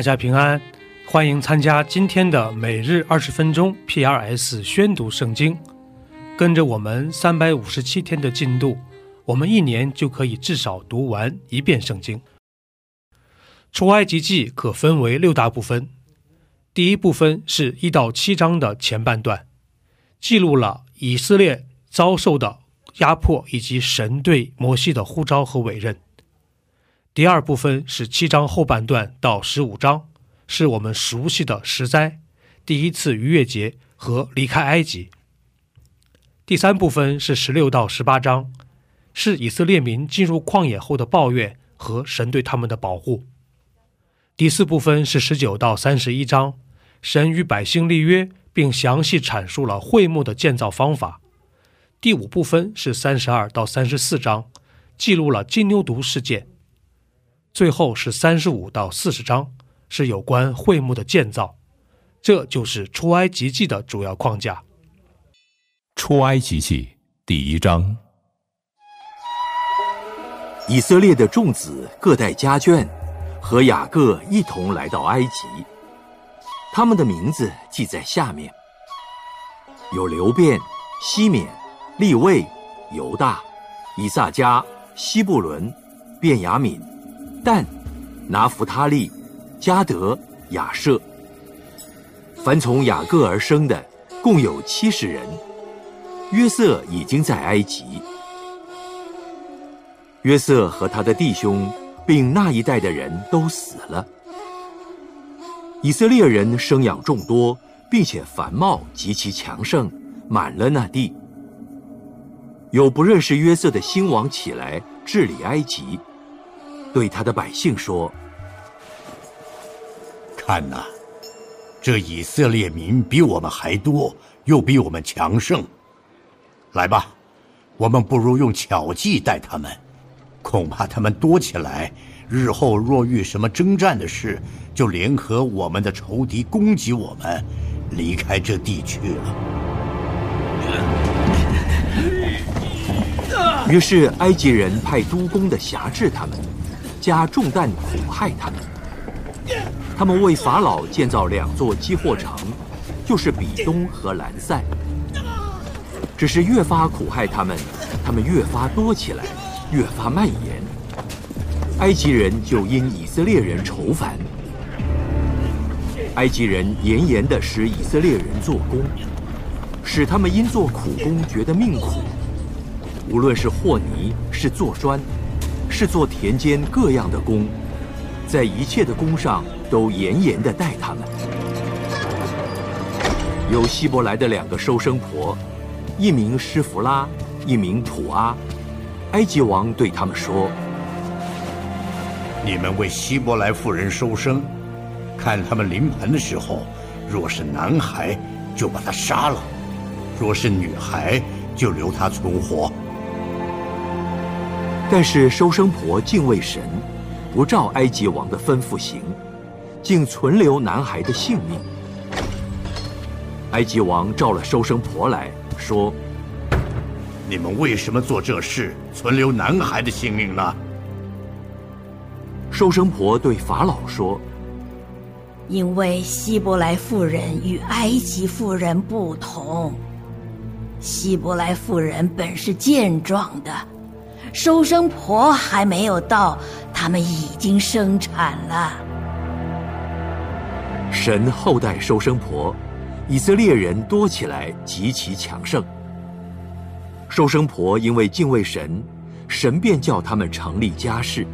大家平安，欢迎参加今天的每日二十分钟 P.R.S 宣读圣经。跟着我们三百五十七天的进度，我们一年就可以至少读完一遍圣经。出埃及记可分为六大部分，第一部分是一到七章的前半段，记录了以色列遭受的压迫以及神对摩西的呼召和委任。第二部分是七章后半段到十五章，是我们熟悉的十灾、第一次逾越节和离开埃及。第三部分是十六到十八章，是以色列民进入旷野后的抱怨和神对他们的保护。第四部分是十九到三十一章，神与百姓立约，并详细阐述了会幕的建造方法。第五部分是三十二到三十四章，记录了金牛犊事件。最后是三十五到四十章，是有关会幕的建造。这就是出埃及记的主要框架。出埃及记第一章：以色列的众子各带家眷，和雅各一同来到埃及。他们的名字记在下面：有流变、西缅、利位、犹大、以撒加、西布伦、便雅敏。但拿弗他利、加德、雅舍，凡从雅各而生的，共有七十人。约瑟已经在埃及。约瑟和他的弟兄，并那一代的人都死了。以色列人生养众多，并且繁茂极其强盛，满了那地。有不认识约瑟的新王起来治理埃及。对他的百姓说：“看呐，这以色列民比我们还多，又比我们强盛。来吧，我们不如用巧计待他们，恐怕他们多起来，日后若遇什么征战的事，就联合我们的仇敌攻击我们，离开这地去了。”于是埃及人派督工的辖制他们。加重担苦害他们，他们为法老建造两座积货城，就是比东和兰塞。只是越发苦害他们，他们越发多起来，越发蔓延。埃及人就因以色列人愁烦，埃及人严严的使以色列人做工，使他们因做苦工觉得命苦，无论是和泥，是做砖。是做田间各样的工，在一切的工上都严严的待他们。有希伯来的两个收生婆，一名施弗拉，一名土阿。埃及王对他们说：“你们为希伯来妇人收生，看他们临盆的时候，若是男孩，就把他杀了；若是女孩，就留他存活。”但是收生婆敬畏神，不照埃及王的吩咐行，竟存留男孩的性命。埃及王召了收生婆来说：“你们为什么做这事，存留男孩的性命呢？”收生婆对法老说：“因为希伯来妇人与埃及妇人不同，希伯来妇人本是健壮的。”收生婆还没有到，他们已经生产了。神后代收生婆，以色列人多起来极其强盛。收生婆因为敬畏神，神便叫他们成立家室。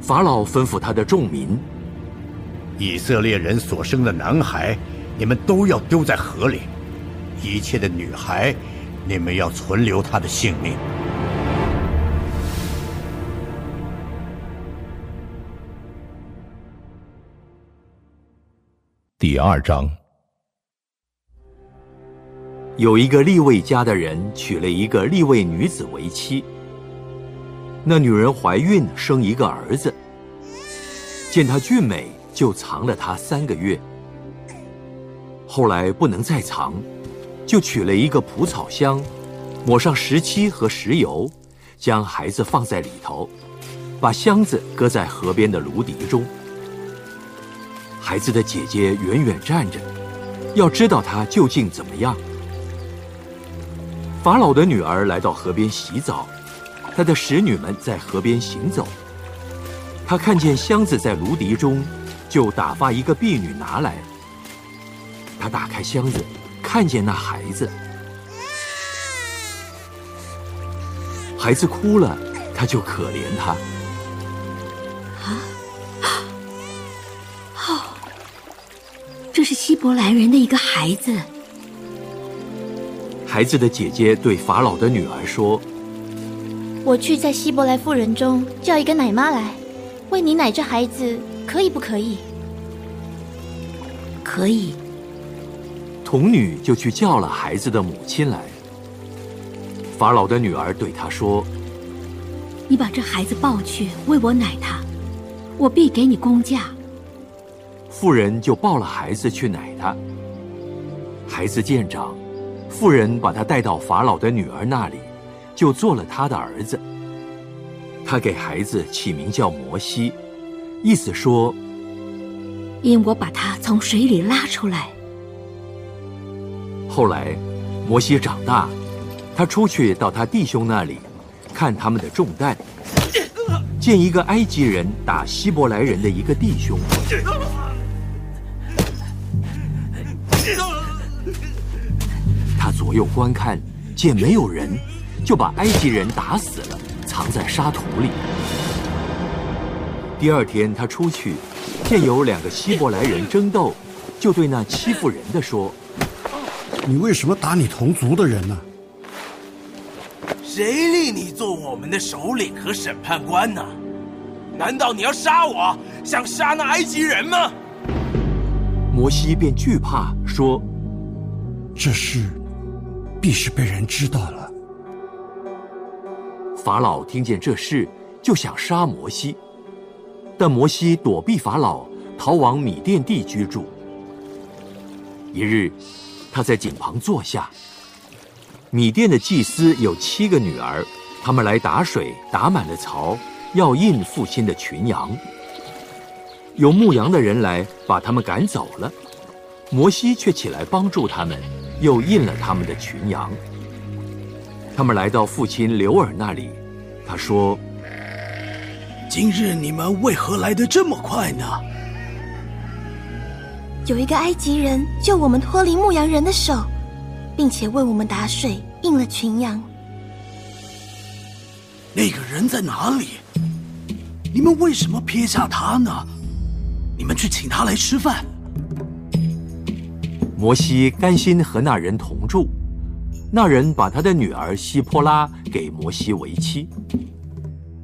法老吩咐他的众民：以色列人所生的男孩，你们都要丢在河里；一切的女孩，你们要存留她的性命。第二章，有一个立位家的人娶了一个立位女子为妻。那女人怀孕生一个儿子，见她俊美，就藏了她三个月。后来不能再藏，就取了一个蒲草箱，抹上石漆和石油，将孩子放在里头，把箱子搁在河边的芦荻中。孩子的姐姐远远站着，要知道她究竟怎么样。法老的女儿来到河边洗澡，她的使女们在河边行走。她看见箱子在芦荻中，就打发一个婢女拿来。她打开箱子，看见那孩子，孩子哭了，她就可怜他。希伯来人的一个孩子。孩子的姐姐对法老的女儿说：“我去在希伯来妇人中叫一个奶妈来，为你奶这孩子，可以不可以？”“可以。”童女就去叫了孩子的母亲来。法老的女儿对她说：“你把这孩子抱去，为我奶他，我必给你工价。”妇人就抱了孩子去奶他。孩子见长。妇人把他带到法老的女儿那里，就做了他的儿子。他给孩子起名叫摩西，意思说：“因我把他从水里拉出来。”后来，摩西长大，他出去到他弟兄那里，看他们的重担，见一个埃及人打希伯来人的一个弟兄。右观看，见没有人，就把埃及人打死了，藏在沙土里。第二天，他出去，见有两个希伯来人争斗，就对那欺负人的说：“你为什么打你同族的人呢？谁立你做我们的首领和审判官呢？难道你要杀我，想杀那埃及人吗？”摩西便惧怕，说：“这事。”必是被人知道了。法老听见这事，就想杀摩西，但摩西躲避法老，逃往米甸地居住。一日，他在井旁坐下。米甸的祭司有七个女儿，他们来打水，打满了槽，要印父亲的群羊。有牧羊的人来，把他们赶走了。摩西却起来帮助他们。又印了他们的群羊。他们来到父亲刘尔那里，他说：“今日你们为何来得这么快呢？”有一个埃及人救我们脱离牧羊人的手，并且为我们打水，印了群羊。那个人在哪里？你们为什么撇下他呢？你们去请他来吃饭。摩西甘心和那人同住，那人把他的女儿希波拉给摩西为妻。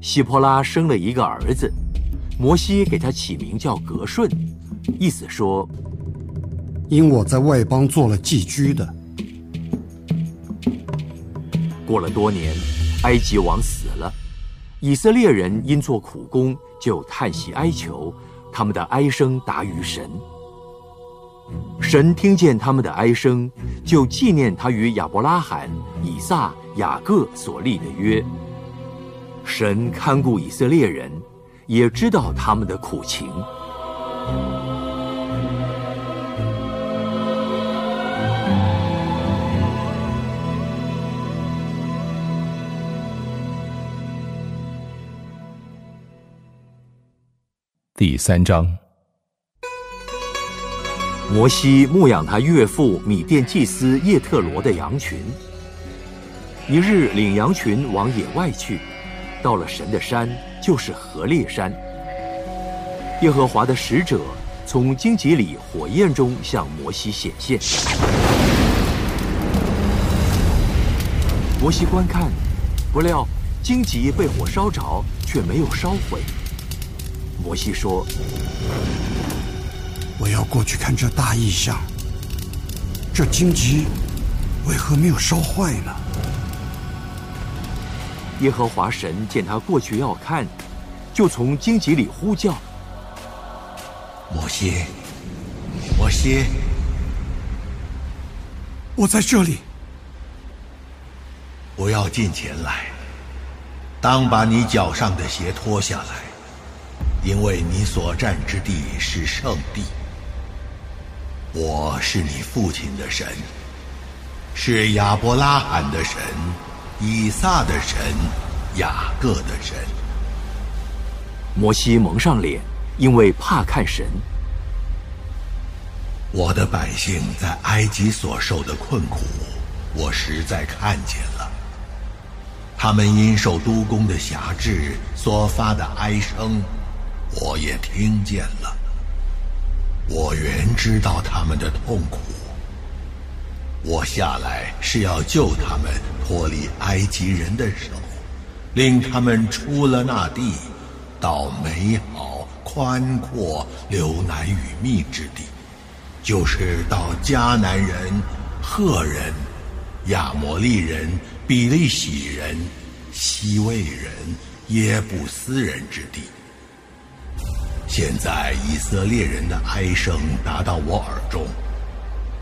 希波拉生了一个儿子，摩西给他起名叫格顺，意思说：因我在外邦做了寄居的。过了多年，埃及王死了，以色列人因做苦工，就叹息哀求，他们的哀声达于神。神听见他们的哀声，就纪念他与亚伯拉罕、以撒、雅各所立的约。神看顾以色列人，也知道他们的苦情。第三章。摩西牧养他岳父米甸祭司叶特罗的羊群。一日，领羊群往野外去，到了神的山，就是何烈山。耶和华的使者从荆棘里火焰中向摩西显现。摩西观看，不料荆棘被火烧着，却没有烧毁。摩西说。我要过去看这大异象。这荆棘为何没有烧坏呢？耶和华神见他过去要看，就从荆棘里呼叫：“摩西，摩西，我在这里。不要近前来，当把你脚上的鞋脱下来，因为你所站之地是圣地。”我是你父亲的神，是亚伯拉罕的神，以撒的神，雅各的神。摩西蒙上脸，因为怕看神。我的百姓在埃及所受的困苦，我实在看见了。他们因受督工的辖制所发的哀声，我也听见了。我原知道他们的痛苦。我下来是要救他们脱离埃及人的手，令他们出了那地，到美好、宽阔、流奶与蜜之地，就是到迦南人、赫人、亚摩利人、比利洗人、西魏人、耶布斯人之地。现在以色列人的哀声达到我耳中，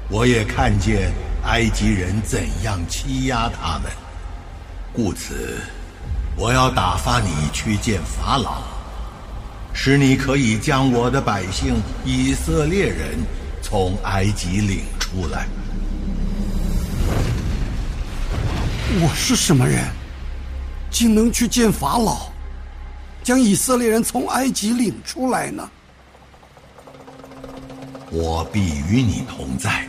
我也看见埃及人怎样欺压他们，故此我要打发你去见法老，使你可以将我的百姓以色列人从埃及领出来。我是什么人，竟能去见法老？将以色列人从埃及领出来呢？我必与你同在。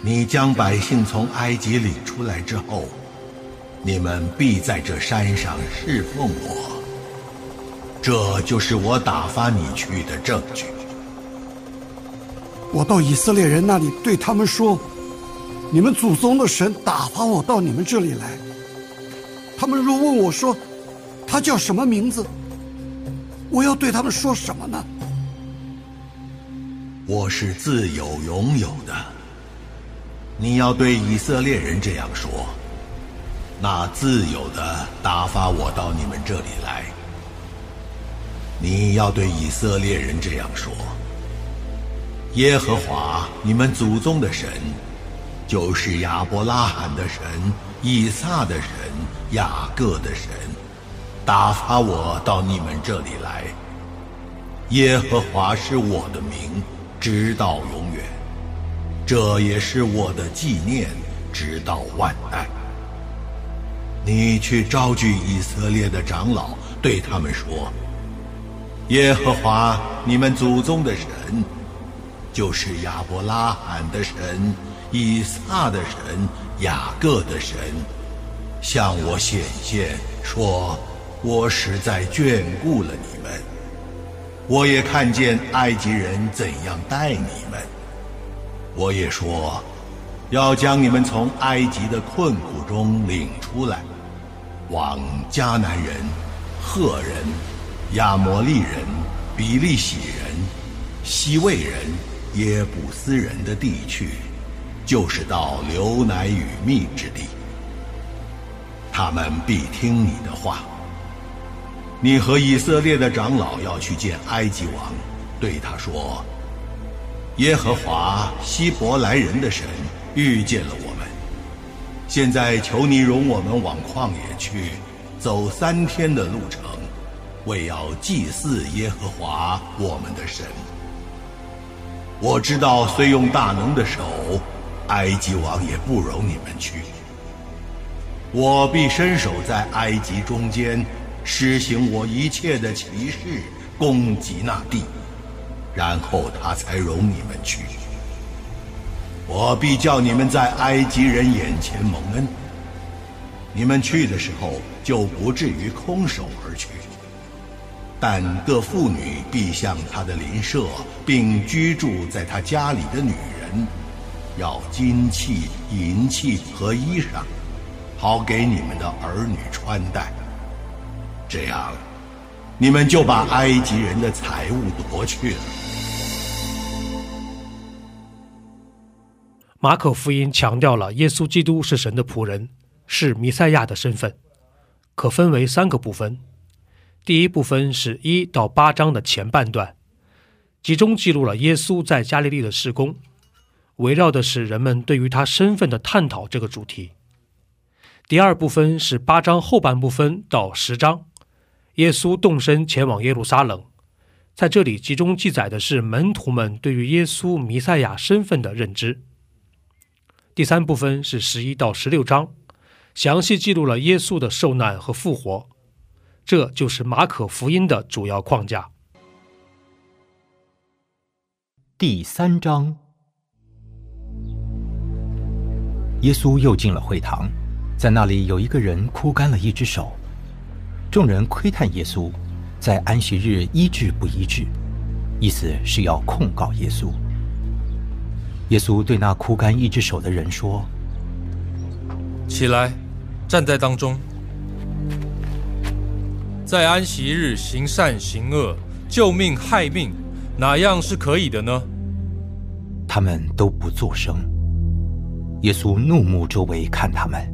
你将百姓从埃及领出来之后，你们必在这山上侍奉我。这就是我打发你去的证据。我到以色列人那里对他们说：“你们祖宗的神打发我到你们这里来。”他们若问我说：“他叫什么名字？我要对他们说什么呢？我是自有拥有的。你要对以色列人这样说：那自有的打发我到你们这里来。你要对以色列人这样说：耶和华你们祖宗的神，就是亚伯拉罕的神、以撒的神、雅各的神。打发我到你们这里来。耶和华是我的名，直到永远。这也是我的纪念，直到万代。你去召聚以色列的长老，对他们说：耶和华你们祖宗的神，就是亚伯拉罕的神、以撒的神、雅各的神，向我显现说。我实在眷顾了你们，我也看见埃及人怎样待你们。我也说，要将你们从埃及的困苦中领出来，往迦南人、赫人、亚摩利人、比利洗人、西魏人、耶布斯人的地去，就是到流奶与蜜之地。他们必听你的话。你和以色列的长老要去见埃及王，对他说：“耶和华希伯来人的神遇见了我们，现在求你容我们往旷野去，走三天的路程，为要祭祀耶和华我们的神。我知道，虽用大能的手，埃及王也不容你们去。我必伸手在埃及中间。”施行我一切的奇事，攻击那地，然后他才容你们去。我必叫你们在埃及人眼前蒙恩。你们去的时候，就不至于空手而去。但各妇女必向他的邻舍，并居住在他家里的女人，要金器、银器和衣裳，好给你们的儿女穿戴。这样，你们就把埃及人的财物夺去了。马可福音强调了耶稣基督是神的仆人，是弥赛亚的身份，可分为三个部分。第一部分是一到八章的前半段，集中记录了耶稣在加利利的事工，围绕的是人们对于他身份的探讨这个主题。第二部分是八章后半部分到十章。耶稣动身前往耶路撒冷，在这里集中记载的是门徒们对于耶稣弥赛亚身份的认知。第三部分是十一到十六章，详细记录了耶稣的受难和复活，这就是马可福音的主要框架。第三章，耶稣又进了会堂，在那里有一个人枯干了一只手，众人窥探耶稣在安息日医治不医治，意思是要控告耶稣。耶稣对那枯干一只手的人说：“起来，站在当中，在安息日行善行恶、救命害命，哪样是可以的呢？”他们都不作声。耶稣怒目周围看他们，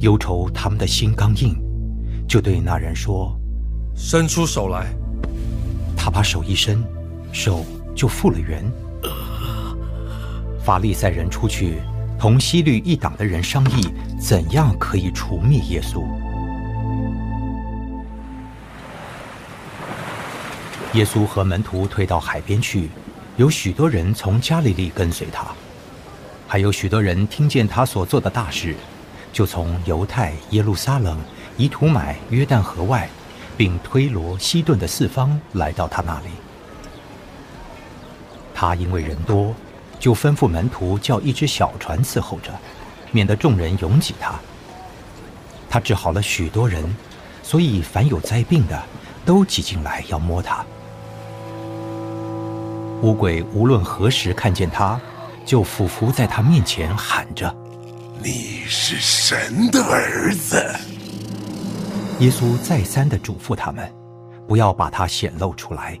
忧愁他们的心刚硬，就对那人说：“伸出手来。”他把手一伸，手就复了原。法利赛人出去，同西律一党的人商议，怎样可以除灭耶稣。耶稣和门徒退到海边去，有许多人从加利利跟随他，还有许多人听见他所做的大事，就从犹太、耶路撒冷、以图买、约旦河外，并推罗、西顿的四方来到他那里。他因为人多。就吩咐门徒叫一只小船伺候着，免得众人拥挤他。他治好了许多人，所以凡有灾病的都挤进来要摸他。乌鬼无论何时看见他，就俯伏在他面前喊着：“你是神的儿子。”耶稣再三的嘱咐他们，不要把它显露出来。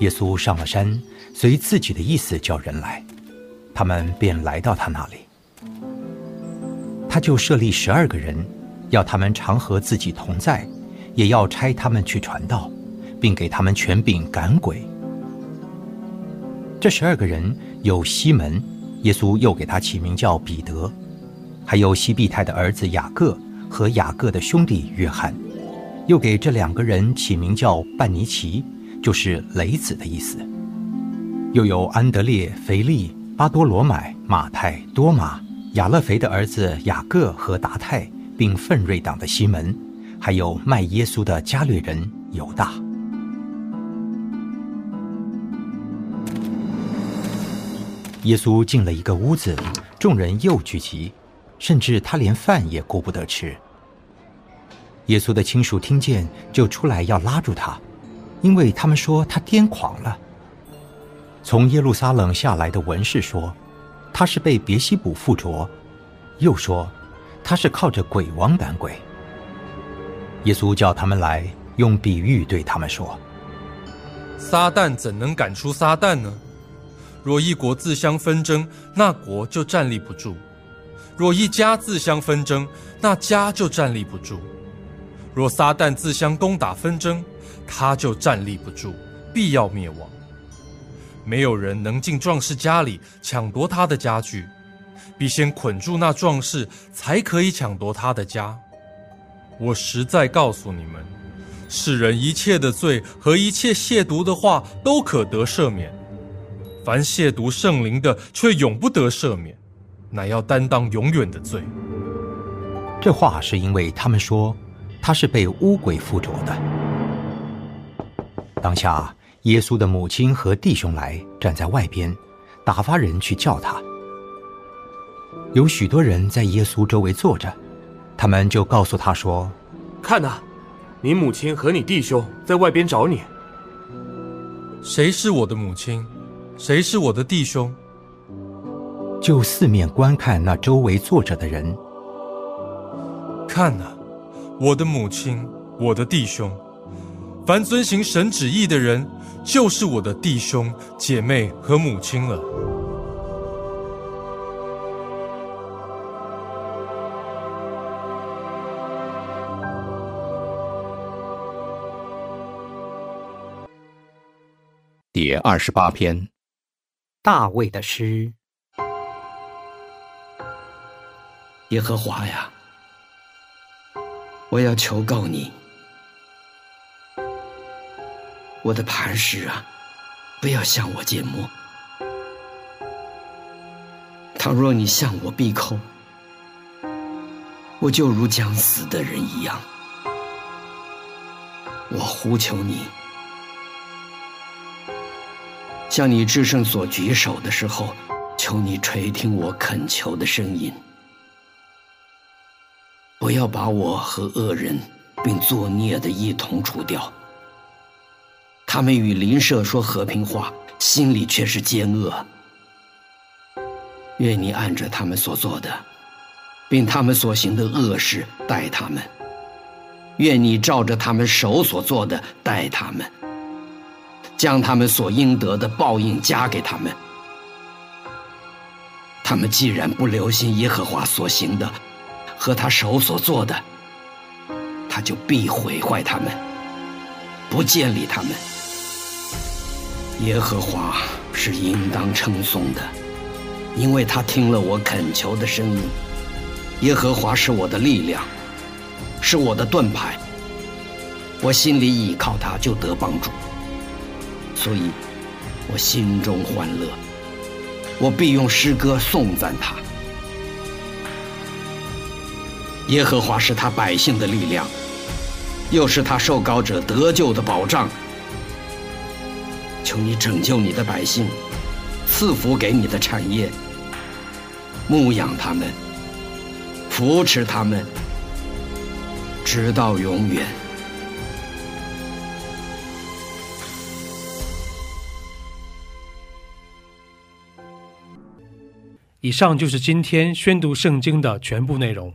耶稣上了山，随自己的意思叫人来，他们便来到他那里。他就设立十二个人，要他们常和自己同在，也要差他们去传道，并给他们权柄赶鬼。这十二个人有西门，耶稣又给他起名叫彼得；还有西庇太的儿子雅各和雅各的兄弟约翰，又给这两个人起名叫半尼奇。就是雷子的意思。又有安德烈、腓利、巴多罗买、马太、多马、亚勒腓的儿子雅各和达泰，并奋锐党的西门，还有卖耶稣的加略人犹大。耶稣进了一个屋子，众人又聚集，甚至他连饭也顾不得吃。耶稣的亲属听见，就出来要拉住他。因为他们说他癫狂了。从耶路撒冷下来的文士说，他是被别西卜附着；又说，他是靠着鬼王赶鬼。耶稣叫他们来，用比喻对他们说：“撒旦怎能赶出撒旦呢？若一国自相纷争，那国就站立不住；若一家自相纷争，那家就站立不住。若撒旦自相攻打纷争，他就站立不住，必要灭亡。没有人能进壮士家里抢夺他的家具，必先捆住那壮士，才可以抢夺他的家。我实在告诉你们，世人一切的罪和一切亵渎的话都可得赦免，凡亵渎圣灵的，却永不得赦免，乃要担当永远的罪。这话是因为他们说他是被污鬼附着的。当下，耶稣的母亲和弟兄来站在外边，打发人去叫他。有许多人在耶稣周围坐着，他们就告诉他说：“看呐，你母亲和你弟兄在外边找你。谁是我的母亲？谁是我的弟兄？”就四面观看那周围坐着的人。看呐，我的母亲，我的弟兄。凡遵行神旨意的人，就是我的弟兄姐妹和母亲了。第二十八篇，大卫的诗。耶和华呀，我要求告你。我的磐石啊，不要向我缄默。倘若你向我闭口，我就如将死的人一样。我呼求你，向你至圣所举手的时候，求你垂听我恳求的声音。不要把我和恶人并作孽的一同除掉。他们与邻舍说和平话，心里却是奸恶。愿你按着他们所做的，并他们所行的恶事待他们；愿你照着他们手所做的待他们，将他们所应得的报应加给他们。他们既然不留心耶和华所行的，和他手所做的，他就必毁坏他们，不建立他们。耶和华是应当称颂的，因为他听了我恳求的声音。耶和华是我的力量，是我的盾牌，我心里倚靠他就得帮助，所以我心中欢乐，我必用诗歌颂赞他。耶和华是他百姓的力量，又是他受膏者得救的保障。求你拯救你的百姓，赐福给你的产业，牧养他们，扶持他们，直到永远。以上就是今天宣读圣经的全部内容。